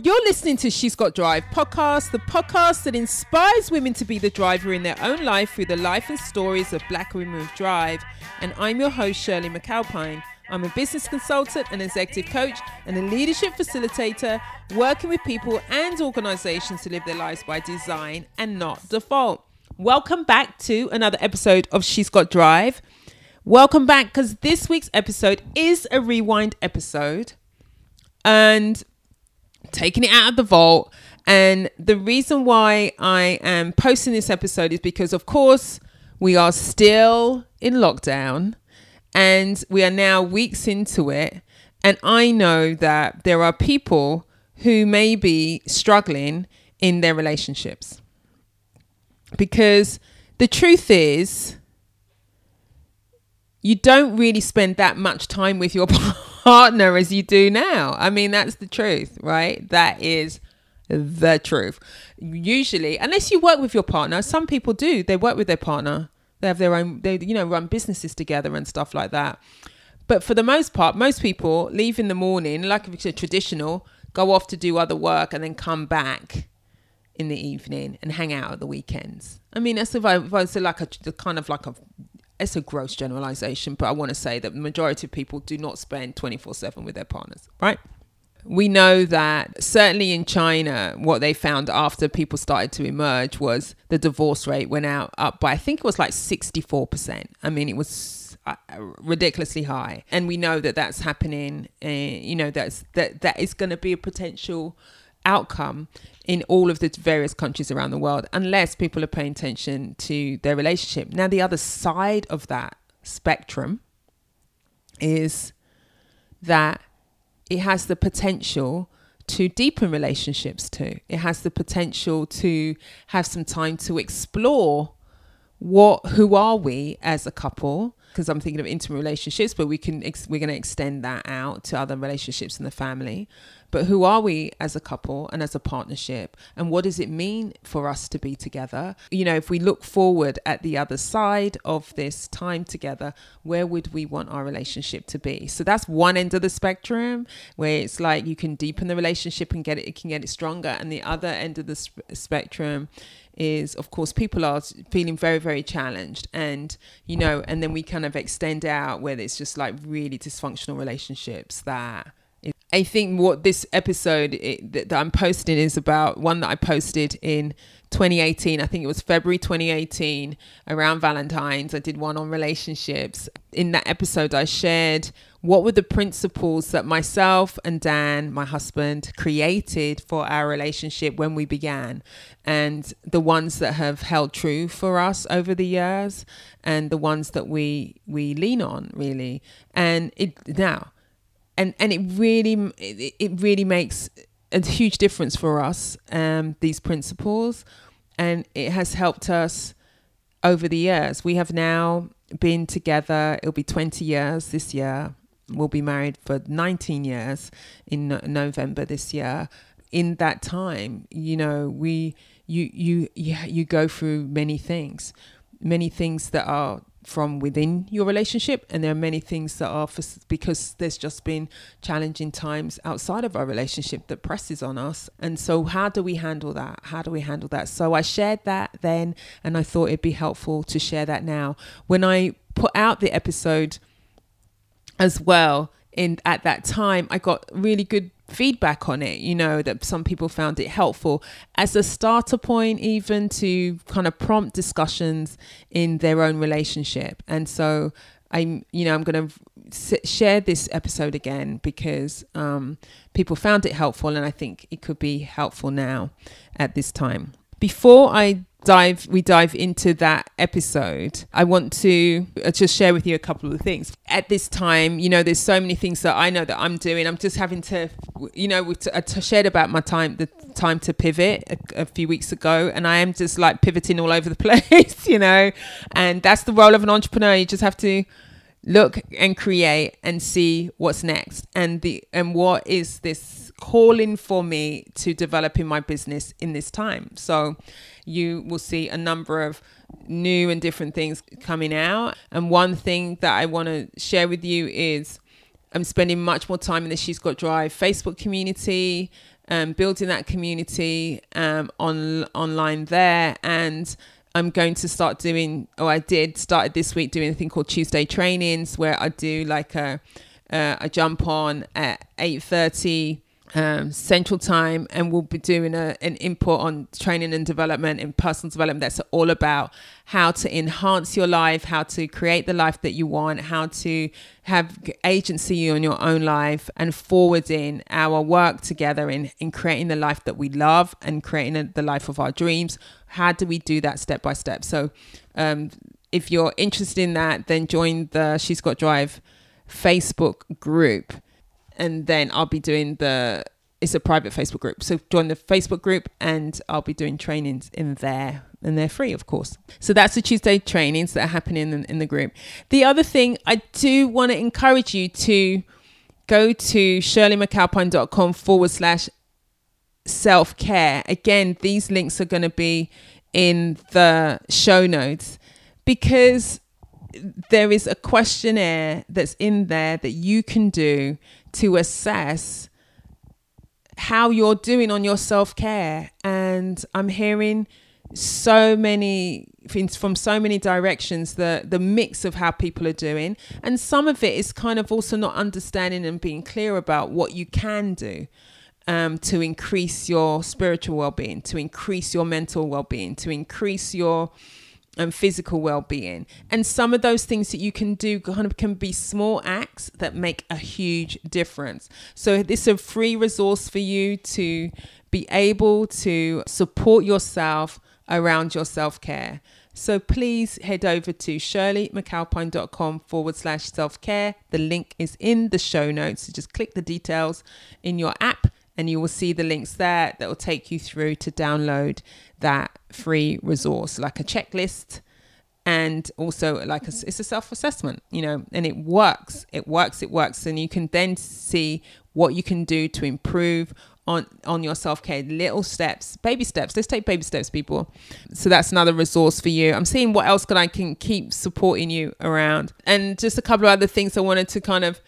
You're listening to She's Got Drive podcast, the podcast that inspires women to be the driver in their own life through the life and stories of black women with drive. And I'm your host, Shirley McAlpine. I'm a business consultant, an executive coach, and a leadership facilitator working with people and organizations to live their lives by design and not default. Welcome back to another episode of She's Got Drive. Welcome back because this week's episode is a rewind episode. And taking it out of the vault. And the reason why I am posting this episode is because, of course, we are still in lockdown and we are now weeks into it. And I know that there are people who may be struggling in their relationships. Because the truth is, you don't really spend that much time with your partner as you do now. I mean, that's the truth, right? That is the truth. Usually, unless you work with your partner, some people do. They work with their partner. They have their own, they, you know, run businesses together and stuff like that. But for the most part, most people leave in the morning, like if it's a traditional, go off to do other work and then come back in the evening and hang out at the weekends. I mean, that's if I, if I like a kind of like a it's a gross generalization, but I want to say that the majority of people do not spend 24 7 with their partners, right? We know that certainly in China, what they found after people started to emerge was the divorce rate went out up by, I think it was like 64%. I mean, it was uh, ridiculously high. And we know that that's happening, uh, you know, that's, that, that is going to be a potential outcome in all of the various countries around the world unless people are paying attention to their relationship. Now, the other side of that spectrum is that it has the potential to deepen relationships too. It has the potential to have some time to explore what who are we as a couple because I'm thinking of intimate relationships, but we can ex- we're going to extend that out to other relationships in the family. But who are we as a couple and as a partnership? And what does it mean for us to be together? You know, if we look forward at the other side of this time together, where would we want our relationship to be? So that's one end of the spectrum where it's like you can deepen the relationship and get it, it can get it stronger. And the other end of the sp- spectrum is of course people are feeling very very challenged and you know and then we kind of extend out where it's just like really dysfunctional relationships that I think what this episode that, I'm posting is about one that I posted in 2018. I think it was February 2018 around Valentine's. I did one on relationships. In that episode, I shared what were the principles that myself and Dan, my husband, created for our relationship when we began, and the ones that have held true for us over the years, and the ones that we we lean on really. And it now and and it really it, it really makes a huge difference for us um, these principles. And it has helped us over the years. We have now been together it'll be 20 years this year. We'll be married for 19 years in november this year. In that time you know we you you you, you go through many things. Many things that are from within your relationship and there are many things that are for, because there's just been challenging times outside of our relationship that presses on us. And so how do we handle that? How do we handle that? So i shared that then and i thought it'd be helpful to share that now. When i put out the episode as well in at that time i got really good feedback on it you know that some people found it helpful as a starter point even to kind of prompt discussions in their own relationship. And so i'm you know i'm going to share this episode again because um, people found it helpful and i think it could be helpful now at this time. Before i dive we dive into that episode i want to uh, just share with you a couple of things. At this time you know there's so many things that i know that i'm doing. I'm just having to you know I t- shared about my time the time to pivot a, a few weeks ago and i am just like pivoting all over the place you know? And that's the role of an entrepreneur. You just have to look and create and see what's next. And the and what is this calling for me to develop in my business in this time so you will see a number of new and different things coming out. And one thing that I want to share with you is I'm spending much more time in the She's Got Drive Facebook community. um, building that community um, on online there and I'm going to start doing, or I did started this week doing a thing called Tuesday trainings where I do like a, uh, I jump on at 8.30 um, Central Time, and we'll be doing a, an input on training and development and personal development. That's all about how to enhance your life, how to create the life that you want, how to have agency on your own life, and forwarding our work together in in creating the life that we love and creating the life of our dreams. How do we do that step by step? So, um, if you're interested in that, then join the She's Got Drive Facebook group and then I'll be doing the it's a private Facebook group. So join the Facebook group and I'll be doing trainings in there and they're free, of course. So that's the Tuesday trainings that are happening in, in the group. The other thing I do want to encourage you to go to shirleymcalpine.com forward slash self care. Again, these links are going to be in the show notes because there is a questionnaire that's in there that you can do to assess how you're doing on your self care. And I'm hearing so many things from so many directions the the mix of how people are doing and some of it is kind of also not understanding and being clear about what you can do um, to increase your spiritual well-being to increase your mental well-being to increase your and physical well-being. And some of those things that you can do kind of can be small acts that make a huge difference. So this is a free resource for you to be able to support yourself around your self-care. So please head over to shirleymcalpine.com forward slash self-care. The link is in the show notes. So just click the details in your app and you will see the links there that will take you through to download that free resource, like a checklist and also like a, it's a self-assessment you know and it works it works it works. And you can then see what you can do to improve on on your self-care little steps baby steps. Let's take baby steps people. So that's another resource for you. I'm seeing what else can i can keep supporting you around. And just a couple of other things i wanted to kind of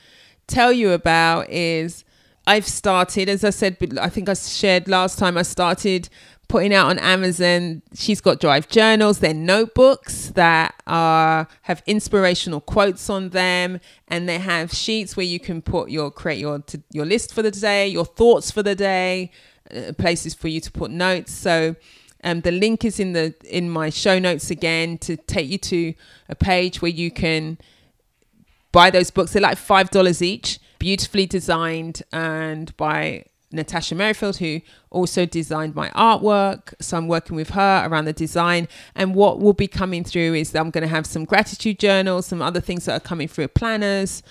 tell you about is I've started, as I said, I think I shared last time, I started putting out on Amazon. She's got Drive journals, they're notebooks that are have inspirational quotes on them, and they have sheets where you can put your create your your list for the day, your thoughts for the day, uh, places for you to put notes. So. Um, the link is in the in my show notes again to take you to a page where you can buy those books. They're like five dollars each, beautifully designed and by Natasha Merrifield, who also designed my artwork. So I'm working with her around the design. And what will be coming through is I'm going to have some gratitude journals, some other things that are coming through planners,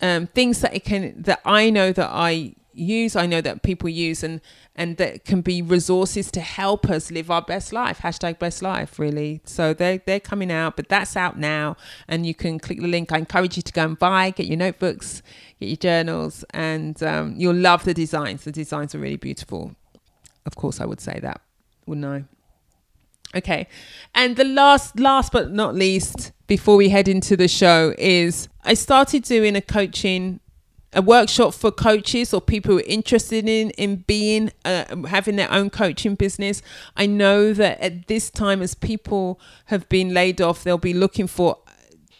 um, things that it can that I know that I use, I know that people use, and and that can be resources to help us live our best life. Hashtag best life, really. So they're they're coming out, but that's out now, and you can click the link. I encourage you to go and buy, get your notebooks, get your journals, and um, you'll love the designs. The designs are really beautiful. Of course, I would say that, wouldn't I? Okay. And the last last but not least before we head into the show is I started doing a coaching a workshop for coaches or people who are interested in in being uh, having their own coaching business. I know that at this time, as people have been laid off, they'll be looking for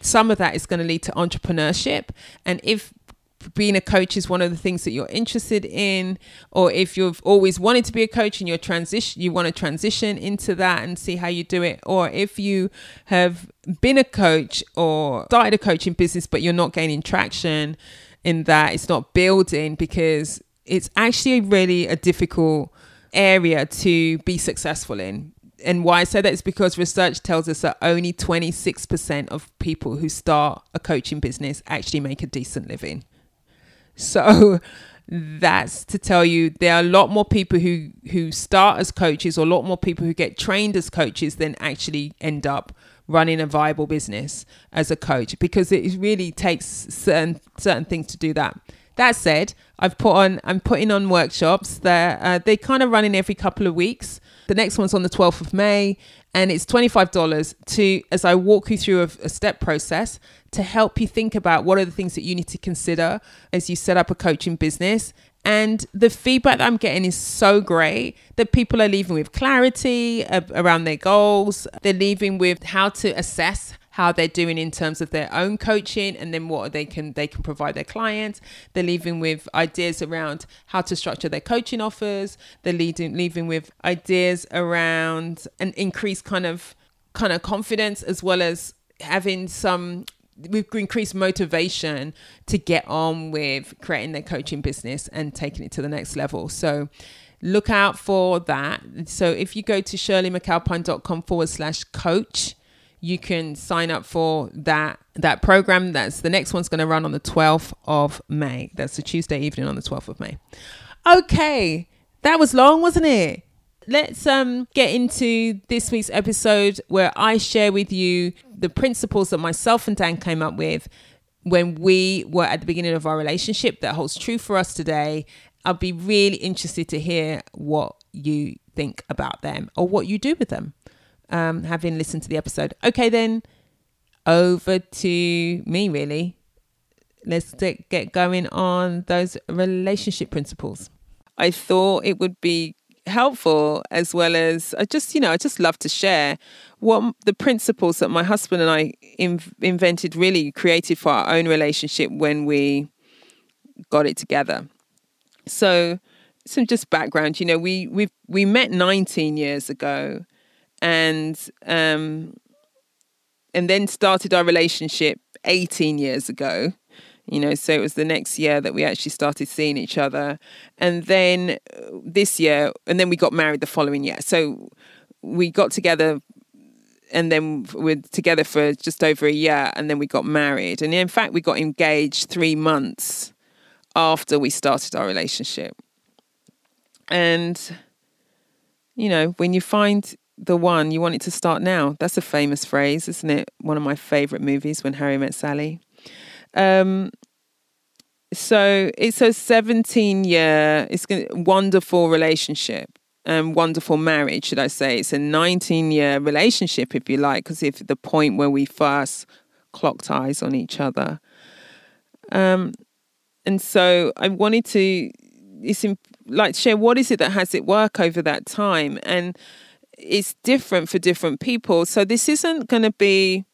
some of that is going to lead to entrepreneurship, and if being a coach is one of the things that you're interested in or if you've always wanted to be a coach and you're transition you want to transition into that and see how you do it or if you have been a coach or started a coaching business but you're not gaining traction in that it's not building because it's actually really a difficult area to be successful in. And why I say that is because research tells us that only 26% of people who start a coaching business actually make a decent living. So that's to tell you there are a lot more people who who start as coaches or a lot more people who get trained as coaches than actually end up running a viable business as a coach because it really takes certain certain things to do that. That said, I've put on I'm putting on workshops that uh, they kind of running every couple of weeks. The next one's on the 12th of May, and it's $25 to as I walk you through a, a step process to help you think about what are the things that you need to consider as you set up a coaching business And the feedback that I'm getting is so great that people are leaving with clarity around their goals. They're leaving with how to assess how they're doing in terms of their own coaching and then what they can they can provide their clients. They're leaving with ideas around how to structure their coaching offers. They're leading leaving with ideas around an increased kind of kind of confidence as well as having some with increased motivation to get on with creating their coaching business and taking it to the next level. So look out for that. So if you go to shirleymcalpine.com forward slash coach you can sign up for that that program. That's the next one's going to run on the 12th of May. That's a Tuesday evening on the 12th of May. Okay, that was long, wasn't it? Let's um get into this week's episode where I share with you the principles that myself and Dan came up with when we were at the beginning of our relationship that holds true for us today. I'd be really interested to hear what you think about them or what you do with them um, having listened to the episode. Okay, then over to me, really. Let's get going on those relationship principles. I thought it would be helpful as well as I just, you know, I just love to share what the principles that my husband and I inv- invented, really created for our own relationship when we got it together. So, some just background, you know, we we we met 19 years ago and um, and then started our relationship 18 years ago you know so it was the next year that we actually started seeing each other. And then uh, this year and then we got married the following year. So we got together and then we're together for just over a year and then we got married. And in fact we got engaged 3 months after we started our relationship. And you know when you find the one you want it to start now. That's a famous phrase, isn't it? One of my favorite movies, When Harry Met Sally. Um, so it's a 17 year, it's a wonderful relationship and um, wonderful marriage, should I say? It's a 19 year relationship, if you like, because if the point where we first clocked eyes on each other. Um, and so I wanted to, it's like share what is it that has it work over that time and it's different for different people. So this isn't going to be,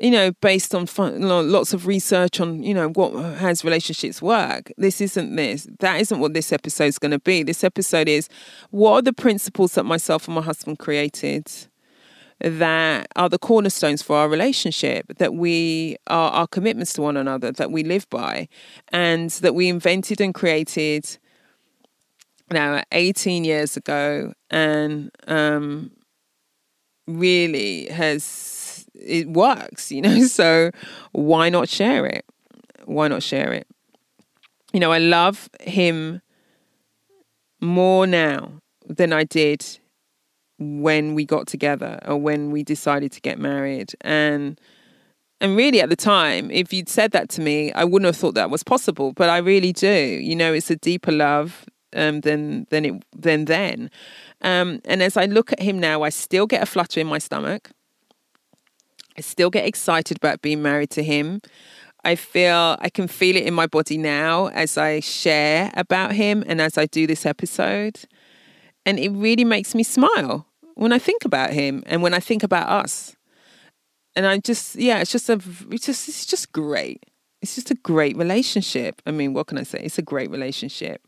you know, based on fun, lots of research on, you know, what has relationships work. This isn't this. That isn't what this episode is going to be. This episode is what are the principles that myself and my husband created that are the cornerstones for our relationship, that we are our commitments to one another, that we live by, and that we invented and created now 18 years ago and um, really has it works you know? So why not share it? Why not share it? You know i love him more now than i did when we got together or when we decided to get married. And and really at the time if you'd said that to me i wouldn't have thought that was possible but i really do. You know it's a deeper love um, than than it than then. Um, and as I look at him now, I still get a flutter in my stomach. I still get excited about being married to him. I feel I can feel it in my body now as I share about him and as I do this episode. And it really makes me smile when I think about him and when I think about us. And I just, yeah, it's just a, it's just, it's just great. It's just a great relationship. I mean, what can I say? It's a great relationship.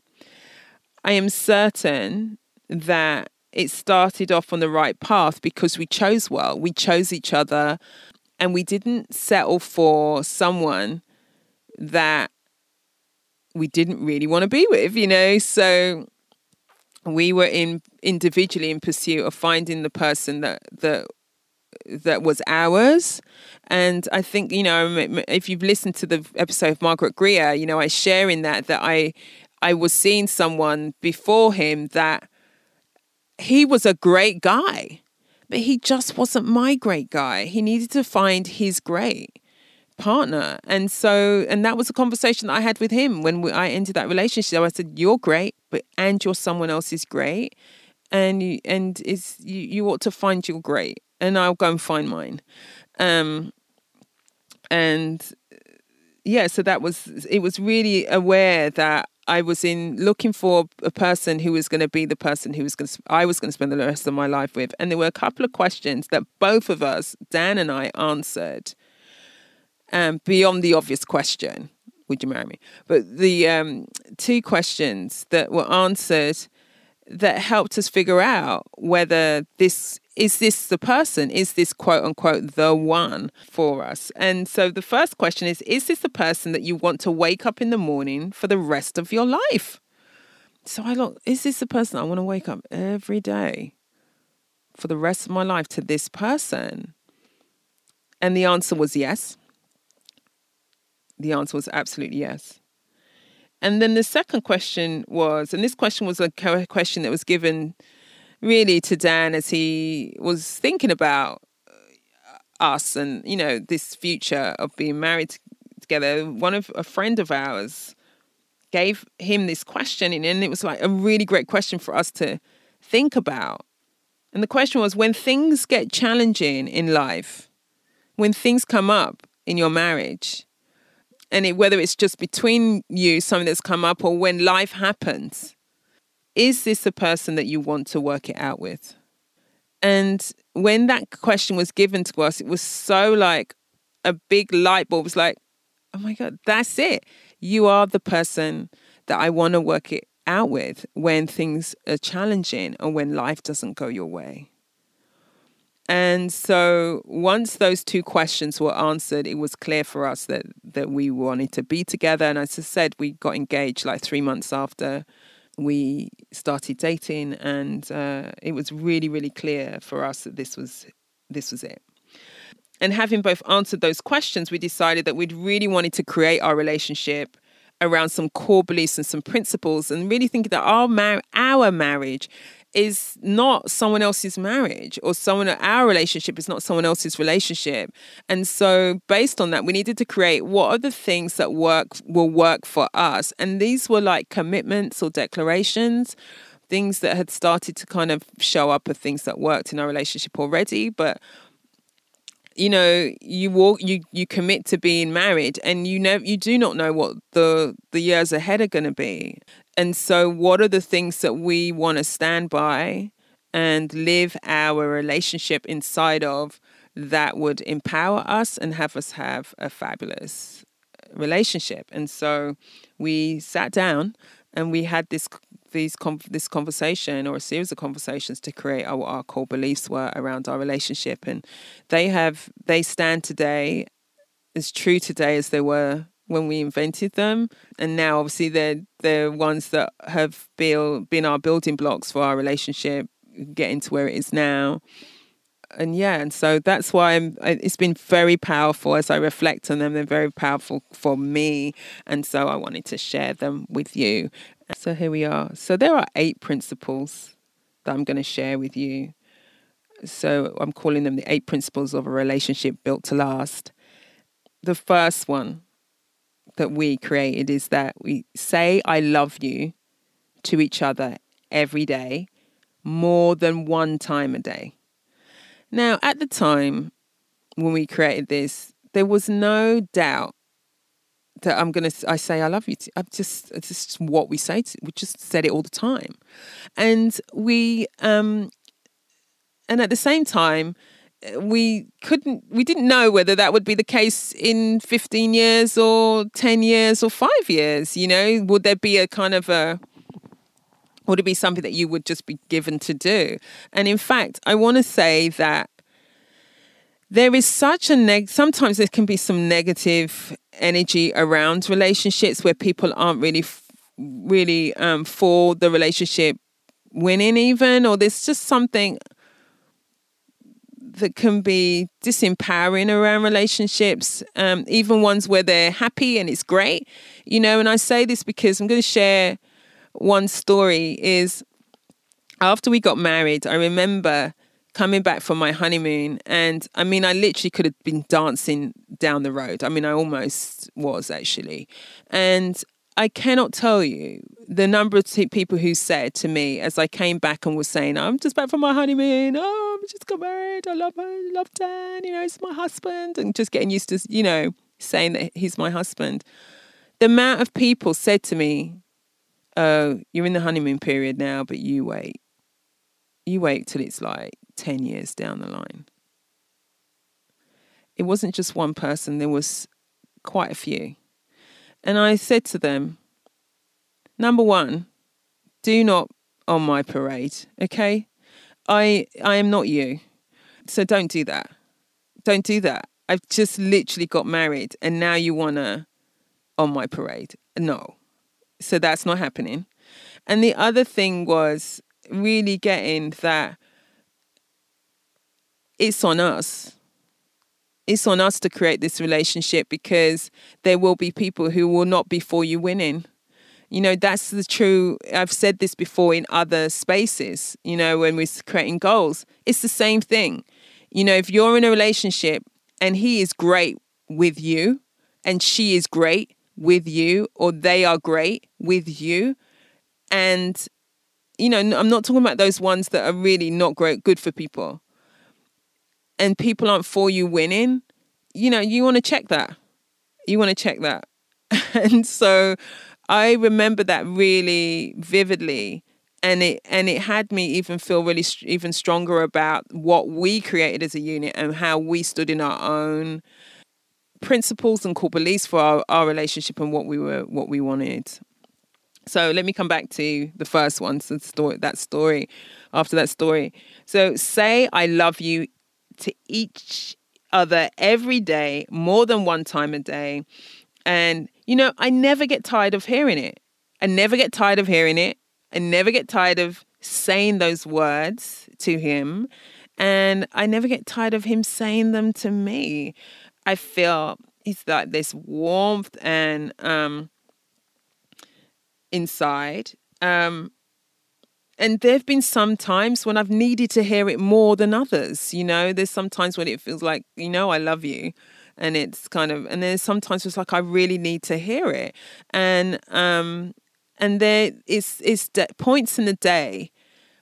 I am certain that it started off on the right path because we chose well. We chose each other and we didn't settle for someone that we didn't really want to be with, you know? So we were in individually in pursuit of finding the person that that that was ours. And I think, you know, if you've listened to the episode of Margaret Greer, you know, I share in that that I I was seeing someone before him that he was a great guy, but he just wasn't my great guy. He needed to find his great partner. And so, and that was a conversation that I had with him when we, I ended that relationship. I said, "You're great, but and you're someone else's great, and you, and is you, you ought to find your great, and I'll go and find mine." Um, and yeah, so that was it. Was really aware that I was in looking for a person who was going to be the person who was going to I was going to spend the rest of my life with, and there were a couple of questions that both of us, Dan and I, answered. Um, beyond the obvious question, would you marry me? But the um, two questions that were answered that helped us figure out whether this is this the person? Is this quote unquote the one for us? And so the first question is is this the person that you want to wake up in the morning for the rest of your life? So i look is this the person i want to wake up every day for the rest of my life to this person? And the answer was yes. The answer was absolutely yes and then the second question was, and this question was a question that was given really to Dan as he was thinking about uh, us and, you know, this future of being married together. One of a friend of ours gave him this question, and it was like a really great question for us to think about. And the question was when things get challenging in life, when things come up in your marriage, and it, whether it's just between you, something that's come up, or when life happens, is this a person that you want to work it out with? And when that question was given to us, it was so like a big light bulb. It was like, oh my God, that's it. You are the person that I want to work it out with when things are challenging or when life doesn't go your way. And so once those two questions were answered, it was clear for us that that we wanted to be together. And as I said, we got engaged like three months after we started dating, and uh, it was really, really clear for us that this was this was it. And having both answered those questions, we decided that we'd really wanted to create our relationship around some core beliefs and some principles, and really thinking that our mar- our marriage is not someone else's marriage or someone our relationship is not someone else's relationship. And so based on that we needed to create what are the things that work will work for us. And these were like commitments or declarations things that had started to kind of show up of things that worked in our relationship already. But you know you walk you you commit to being married and you know you do not know what the the years ahead are going to be and so, what are the things that we want to stand by and live our relationship inside of that would empower us and have us have a fabulous uh, relationship? And so, we sat down and we had this these this conversation or a series of conversations to create what our core beliefs were around our relationship and they have they stand today as true today as they were when we invented them, and now obviously they're they're ones that have been our building blocks for our relationship, getting to where it is now. And yeah, and so that's why I'm, it's been very powerful as I reflect on them. They're very powerful for me, and so I wanted to share them with you. So here we are. So there are eight principles that I'm going to share with you. So I'm calling them the eight principles of a relationship built to last. The first one that we created is that we say I love you to each other every day more than one time a day. Now, at the time when we created this, there was no doubt that I'm gonna. I say I love you. I've just it's just what we say. To, we just said it all the time, and we um, and at the same time, we couldn't we didn't know whether that would be the case in 15 years or 10 years or 5 years you know would there be a kind of a would it be something that you would just be given to do and in fact i want to say that there is such a neg sometimes there can be some negative energy around relationships where people aren't really really um, for the relationship winning even or there's just something that can be disempowering around relationships, um, even ones where they're happy and it's great. You know, and I say this because I'm going to share one story is after we got married, I remember coming back from my honeymoon and I mean I literally could have been dancing down the road. I mean I almost was actually. And I cannot tell you the number of people who said to me as I came back and was saying, I'm just back from my honeymoon. Oh, I'm just got married. I love her. I love Dan. You know, he's my husband. And just getting used to, you know, saying that he's my husband. The amount of people said to me, oh, you're in the honeymoon period now, but you wait. You wait till it's like 10 years down the line. It wasn't just one person, there was quite a few. And I said to them, number one, do not on my parade, okay? I I am not you. So don't do that. Don't do that. I've just literally got married and now you wanna on my parade. No. So that's not happening. And the other thing was really getting that it's on us. It's on us to create this relationship because there will be people who will not be for you winning. You know, that's the true. I've said this before in other spaces, you know, when we're creating goals. It's the same thing. You know, if you're in a relationship and he is great with you and she is great with you or they are great with you. And you know i'm not talking about those ones that are really not great good for people. And people aren't for you winning. You know you want to check that. You want to check that. And so i remember that really vividly. And it and it had me even feel really st- even stronger about what we created as a unit and how we stood in our own principles and core beliefs for our, our relationship and what we were what we wanted. So let me come back to the first one, so story that story after that story. So say I love you to each other every day, more than one time a day. And you know, I never get tired of hearing it. I never get tired of hearing it. I never get tired of saying those words to him. And I never get tired of him saying them to me. I feel it's like this warmth and um, inside. Um, and there have been some times when I've needed to hear it more than others. You know, there's sometimes when it feels like, you know, I love you. And it's kind of, and then sometimes it's like I really need to hear it. And um, and there is is points in the day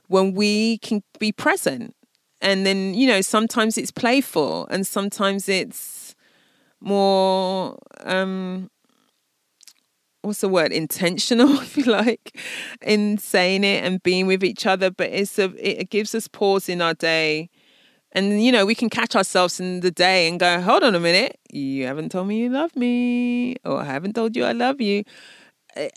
when we can be present, and then you know sometimes it's playful, and sometimes it's more um what's the word? Intentional if you like in saying it and being with each other. But it's a it gives us pause in our day. And you know we can catch ourselves in the day and go hold on a minute. You haven't told me you love me or i haven't told you i love you.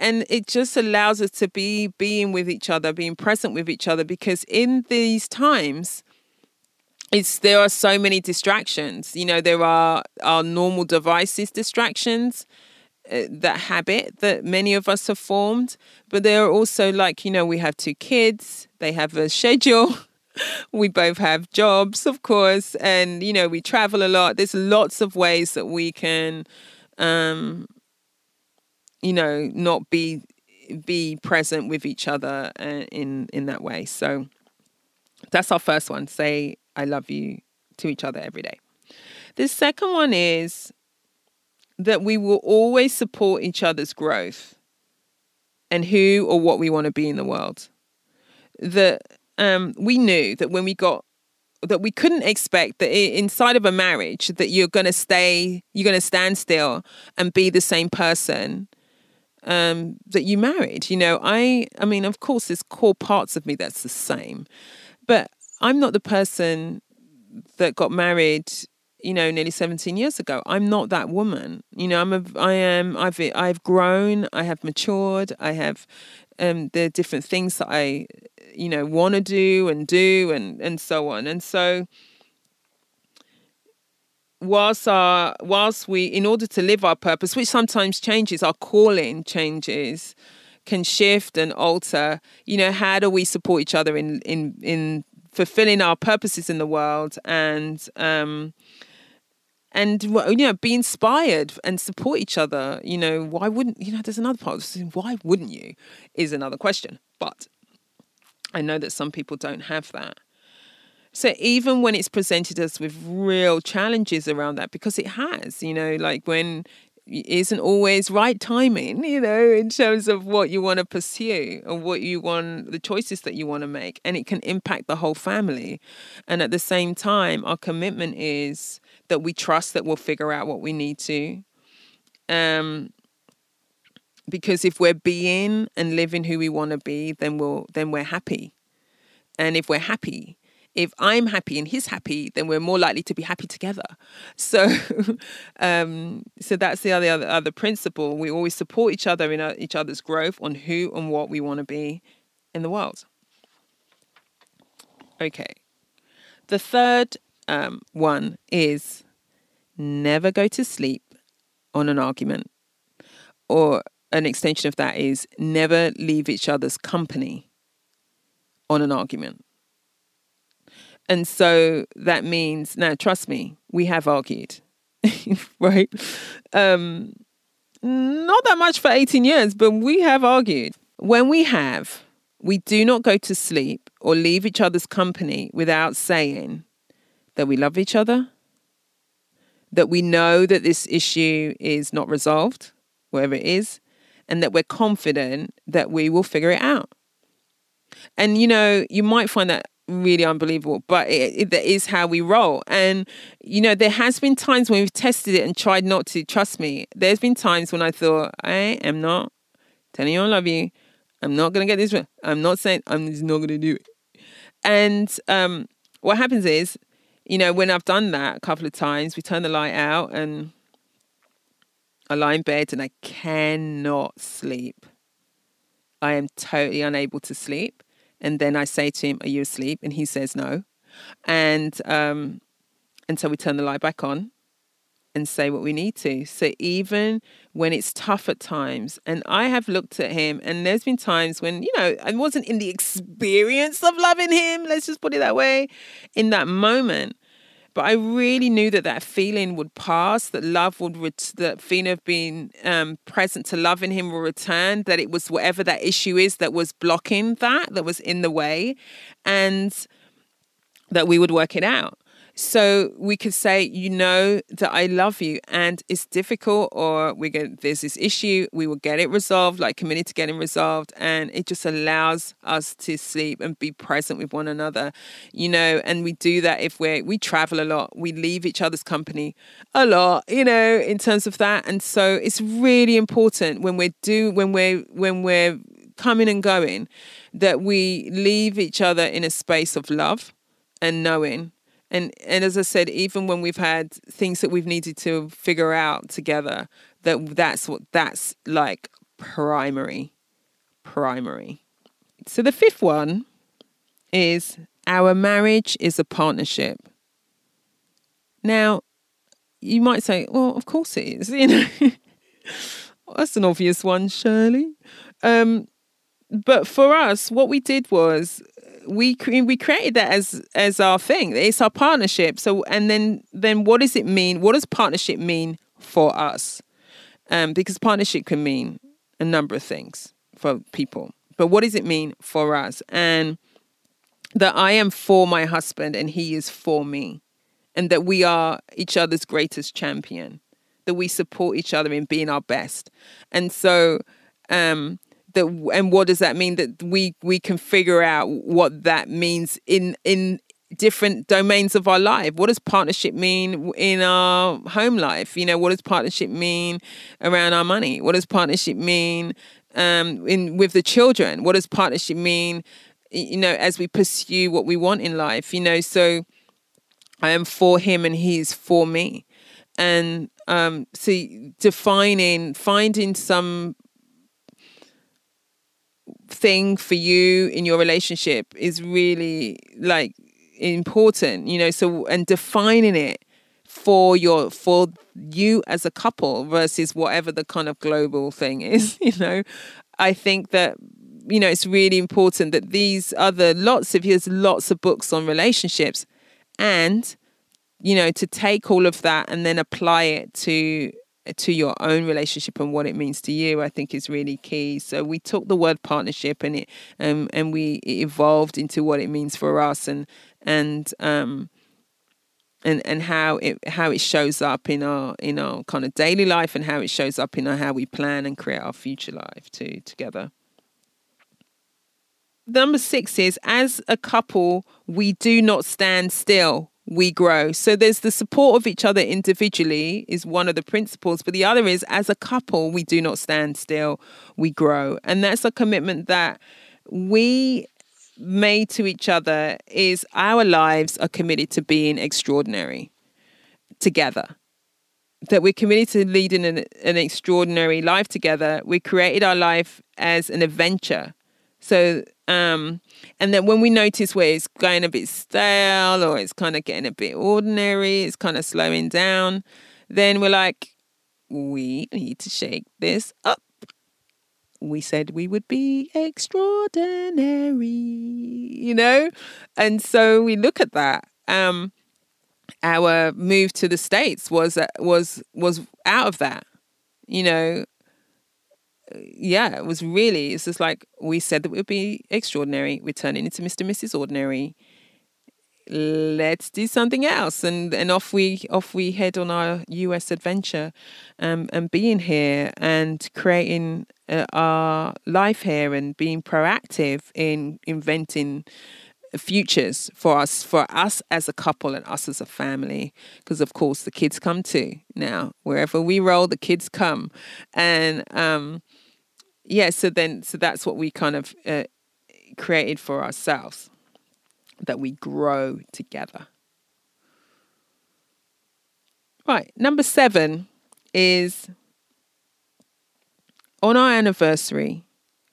And it just allows us to be being with each other being present with each other because in these times it's there are so many distractions. You know, there are our normal devices distractions. Uh, that habit that many of us have formed but there are also like you know we have two kids they have a schedule we both have jobs of course and you know we travel a lot there's lots of ways that we can um you know not be be present with each other uh, in in that way so that's our first one say I love you to each other every day. The second one is that we will always support each other's growth and who or what we want to be in the world. That um, we knew that when we got that we couldn't expect that inside of a marriage that you're going to stay, you're going to stand still and be the same person um, that you married. You know, I, I mean, of course, there's core parts of me that's the same, but I'm not the person that got married you know nearly 17 years ago. I'm not that woman. You know i'm a i am i've i've grown i have matured i have um the different things that i you know want to do and do and and so on. And so whilst our whilst we in order to live our purpose which sometimes changes our calling changes can shift and alter you know how do we support each other in in in fulfilling our purposes in the world and um, and you know be inspired and support each other. You know why wouldn't you know there's another part of why wouldn't you is another question. But i know that some people don't have that. So even when it's presented us with real challenges around that because it has you know like when isn't always right timing, you know, in terms of what you want to pursue or what you want, the choices that you want to make. And it can impact the whole family. And at the same time, our commitment is that we trust that we'll figure out what we need to. Um, because if we're being and living who we want to be, then we'll then we're happy. And if we're happy, if I'm happy and he's happy, then we're more likely to be happy together. So, um, so that's the other, other other principle. We always support each other in our, each other's growth on who and what we want to be in the world. Okay, the third um, one is never go to sleep on an argument, or an extension of that is never leave each other's company on an argument. And so that means now, trust me, we have argued, right? Um, not that much for 18 years, but we have argued. When we have, we do not go to sleep or leave each other's company without saying that we love each other, that we know that this issue is not resolved, wherever it is, and that we're confident that we will figure it out. And you know, you might find that really unbelievable, but it, it, that is how we roll. And you know, there has been times when we've tested it and tried not to. Trust me, there's been times when I thought I am not telling you I love you. I'm not gonna get this. Right. I'm not saying I'm just not gonna do it. And um, what happens is, you know, when I've done that a couple of times, we turn the light out and I lie in bed and I cannot sleep. I am totally unable to sleep. And then I say to him, Are you asleep? And he says no. And um, and so we turn the light back on and say what we need to. So even when it's tough at times, and I have looked at him, and there's been times when, you know, I wasn't in the experience of loving him, let's just put it that way, in that moment. But I really knew that that feeling would pass, that love would, ret- that feeling of being um, present to loving him will return, that it was whatever that issue is that was blocking that, that was in the way, and that we would work it out. So we could say, you know, that I love you and it's difficult, or we get there's this issue, we will get it resolved, like committed to getting resolved. And it just allows us to sleep and be present with one another, you know, and we do that if we're, we travel a lot, we leave each other's company a lot, you know, in terms of that. And so it's really important when we're do, when we're, when we're coming and going, that we leave each other in a space of love and knowing and and as I said, even when we've had things that we've needed to figure out together, that that's what that's like primary, primary. So the fifth one is our marriage is a partnership. Now, you might say, well, of course it is. You know, that's an obvious one, Shirley. Um, but for us, what we did was we we created that as as our thing. It's our partnership. So and then then what does it mean? What does partnership mean for us? Um, because partnership can mean a number of things for people. But what does it mean for us? And that I am for my husband and he is for me. And that we are each other's greatest champion. That we support each other in being our best. And so um that and what does that mean that we we can figure out what that means in in different domains of our life? What does partnership mean in our home life? You know what does partnership mean around our money? What does partnership mean um in with the children? What does partnership mean you know as we pursue what we want in life? You know so i am for him and he is for me. And um see defining finding some thing for you in your relationship is really like important you know so and defining it for your for you as a couple versus whatever the kind of global thing is you know. I think that you know it's really important that these other lots of years lots of books on relationships and you know to take all of that and then apply it to to your own relationship and what it means to you, I think is really key. So we took the word partnership and it um, and we it evolved into what it means for us and and um and and how it how it shows up in our in our kind of daily life and how it shows up in our, how we plan and create our future life too together. Number six is as a couple, we do not stand still we grow. So there's the support of each other individually is one of the principles, but the other is as a couple, we do not stand still, we grow. And that's a commitment that we made to each other is our lives are committed to being extraordinary together. That we're committed to leading an, an extraordinary life together. We created our life as an adventure. So um, and then when we notice where it's going a bit stale or it's kind of getting a bit ordinary, it's kind of slowing down, then we're like, we need to shake this up. We said we would be extraordinary, you know? And so we look at that. Um, our move to the States was was was out of that. You know, yeah, it was really, it's just like we said that it would be extraordinary. We're turning into Mr. and Mrs. Ordinary. Let's do something else. And and off we off we head on our US adventure um, and being here and creating uh, our life here and being proactive in inventing futures for us for us as a couple and us as a family because of course the kids come too now wherever we roll the kids come and um yeah, so then, so that's what we kind of uh, created for ourselves that we grow together. Right, number seven is on our anniversary,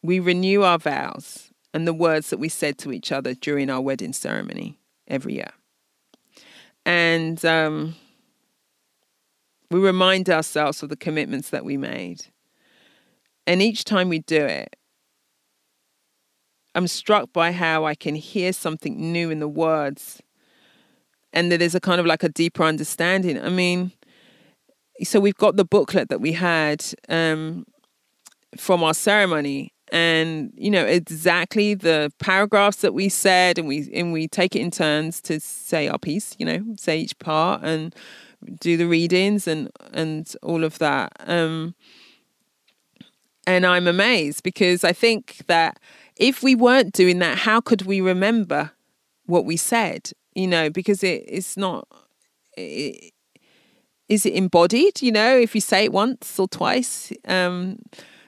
we renew our vows and the words that we said to each other during our wedding ceremony every year. And um, we remind ourselves of the commitments that we made. And each time we do it, I'm struck by how I can hear something new in the words and that there's a kind of like a deeper understanding. I mean, so we've got the booklet that we had um, from our ceremony and you know exactly the paragraphs that we said and we and we take it in turns to say our piece you know say each part and do the readings and and all of that um and I'm amazed because I think that if we weren't doing that, how could we remember what we said? You know, because it, it's not. It, is it embodied? You know, if you say it once or twice. Um,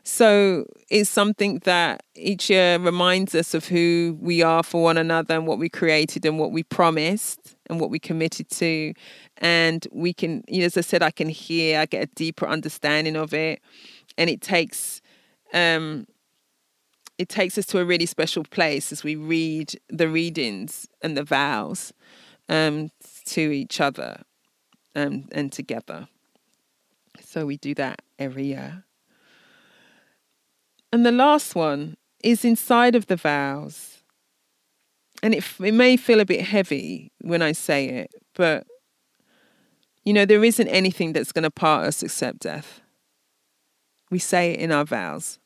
so it's something that each year reminds us of who we are for one another and what we created and what we promised and what we committed to. And we can, you know, as I said, I can hear, I get a deeper understanding of it. And it takes um, it takes us to a really special place as we read the readings and the vows um, to each other um, and together. So we do that every year. And the last one is inside of the vows. And it, it may feel a bit heavy when I say it, but you know, there isn't anything that's going to part us except death. We say it in our vows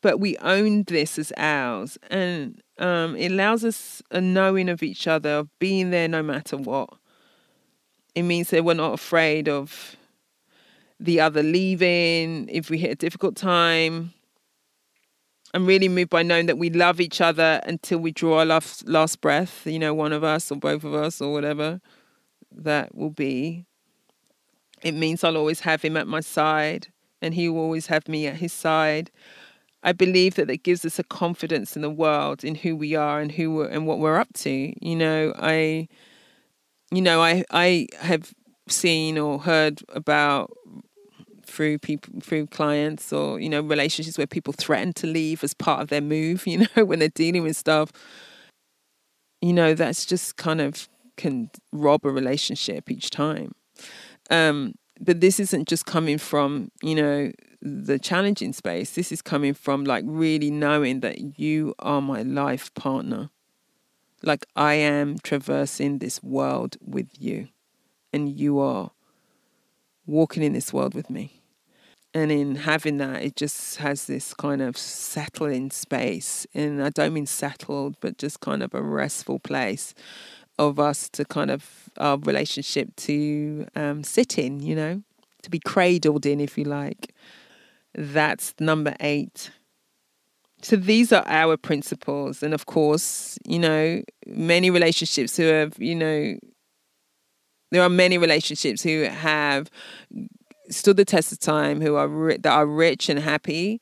but we own this as ours. And um, it allows us a knowing of each other of being there no matter what. It means that we're not afraid of the other leaving if we hit a difficult time. I'm really moved by knowing that we love each other until we draw our last, last breath you know one of us or both of us or whatever that will be. It means i'll always have him at my side and he will always have me at his side I believe that it gives us a confidence in the world, in who we are and who and what we're up to. You know, I, you know, I I have seen or heard about through people through clients or you know relationships where people threaten to leave as part of their move. You know, when they're dealing with stuff. You know, that's just kind of can rob a relationship each time. Um, but this isn't just coming from you know the challenging space this is coming from like really knowing that you are my life partner like i am traversing this world with you and you are walking in this world with me and in having that it just has this kind of settling space and i don't mean settled but just kind of a restful place of us to kind of our relationship to um, sit in, you know, to be cradled in, if you like. That's number eight. so these are our principles and of course you know many relationships who have you know there are many relationships who have stood the test of time who are ri- that are rich and happy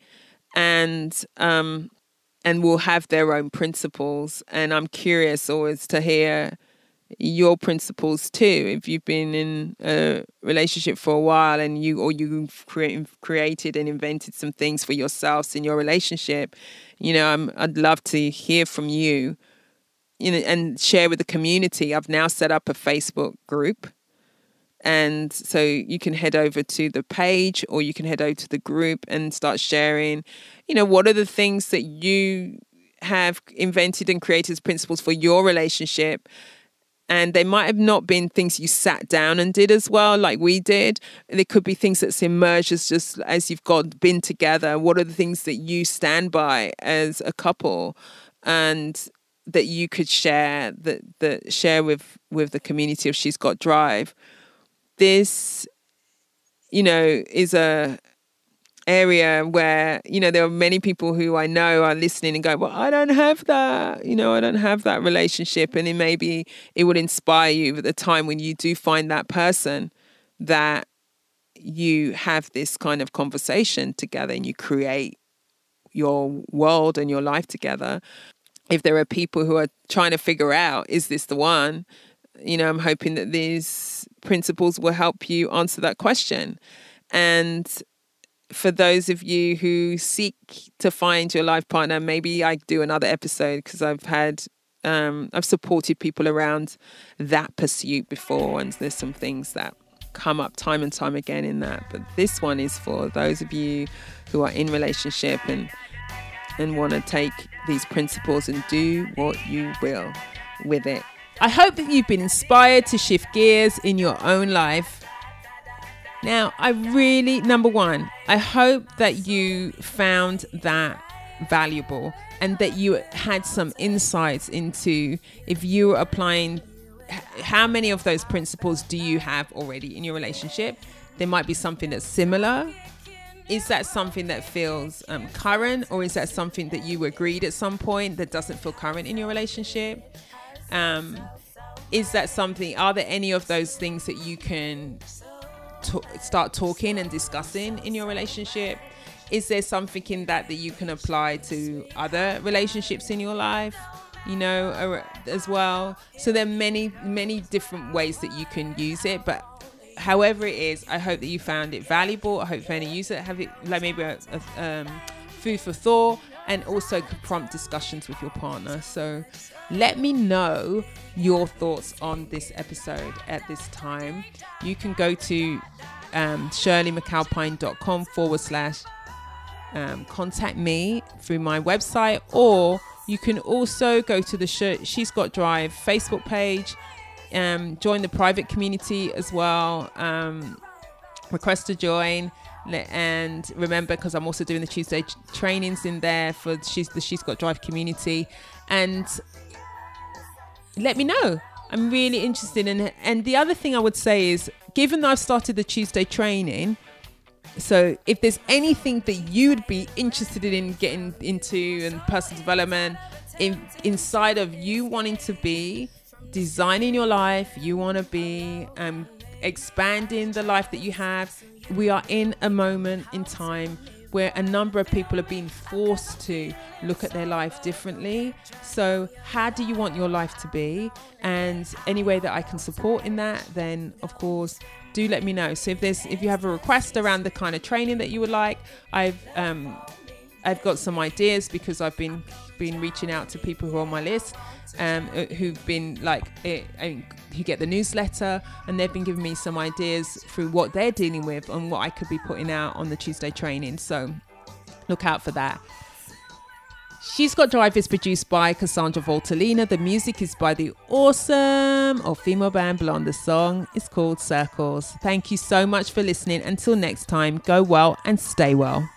and um and will have their own principles and i'm curious always to hear your principles too. If you've been in a relationship for a while and you or you've cre- created and invented some things for yourselves in your relationship you know I'm, i'd love to hear from you you know and share with the community. I've now set up a facebook group. And so you can head over to the page or you can head over to the group and start sharing you know what are the things that you have invented and created as principles for your relationship and they might have not been things you sat down and did as well like we did. There could be things that's emerged as just as you've got been together. What are the things that you stand by as a couple and that you could share that that share with with the community of she's got drive? This you know is a area where you know there are many people who I know are listening and go, well, I don't have that. You know, I don't have that relationship, and it maybe it would inspire you at the time when you do find that person that you have this kind of conversation together and you create your world and your life together. If there are people who are trying to figure out, is this the one? You know, I'm hoping that these principles will help you answer that question. And for those of you who seek to find your life partner, maybe I do another episode because I've had um, I've supported people around that pursuit before, and there's some things that come up time and time again in that. But this one is for those of you who are in relationship and and want to take these principles and do what you will with it. I hope that you've been inspired to shift gears in your own life now, I really, number one, I hope that you found that valuable and that you had some insights into if you are applying how many of those principles do you have already in your relationship? There might be something that's similar. Is that something that feels um, current or is that something that you agreed at some point that doesn't feel current in your relationship? Um, is that something are there any of those things that you can start talking and discussing in your relationship? Is there something in that that you can apply to other relationships in your life? You know, as well. So there are many, many different ways that you can use it, but however it is, I hope that you found it valuable. I hope you use it, have it like maybe a, a um, food for thought, and also prompt discussions with your partner. So let me know your thoughts on this episode at this time. You can go to um, shirleymcalpine.com forward slash um, contact me through my website, or you can also go to the She's Got Drive Facebook page, um, join the private community as well, um, request to join. And remember, because I'm also doing the Tuesday trainings in there for she's the She's Got Drive community, and let me know. I'm really interested in it. And the other thing I would say is, given that I've started the Tuesday training, so if there's anything that you would be interested in getting into and personal development, in, inside of you wanting to be designing your life, you want to be um, expanding the life that you have. We are in a moment in time where a number of people are being forced to look at their life differently. So, how do you want your life to be? And any way that I can support in that, then of course, do let me know. So, if there's if you have a request around the kind of training that you would like, I've um, I've got some ideas because I've been been reaching out to people who are on my list um, uh, who've been like eh, who get the newsletter and they've been giving me some ideas through what they're dealing with and what I could be putting out on the Tuesday training. So look out for that. She's Got Drive is produced by Cassandra Voltalina. The music is by the awesome or female band Blonde. The song is called Circles. Thank you so much for listening. Until next time, go well and stay well.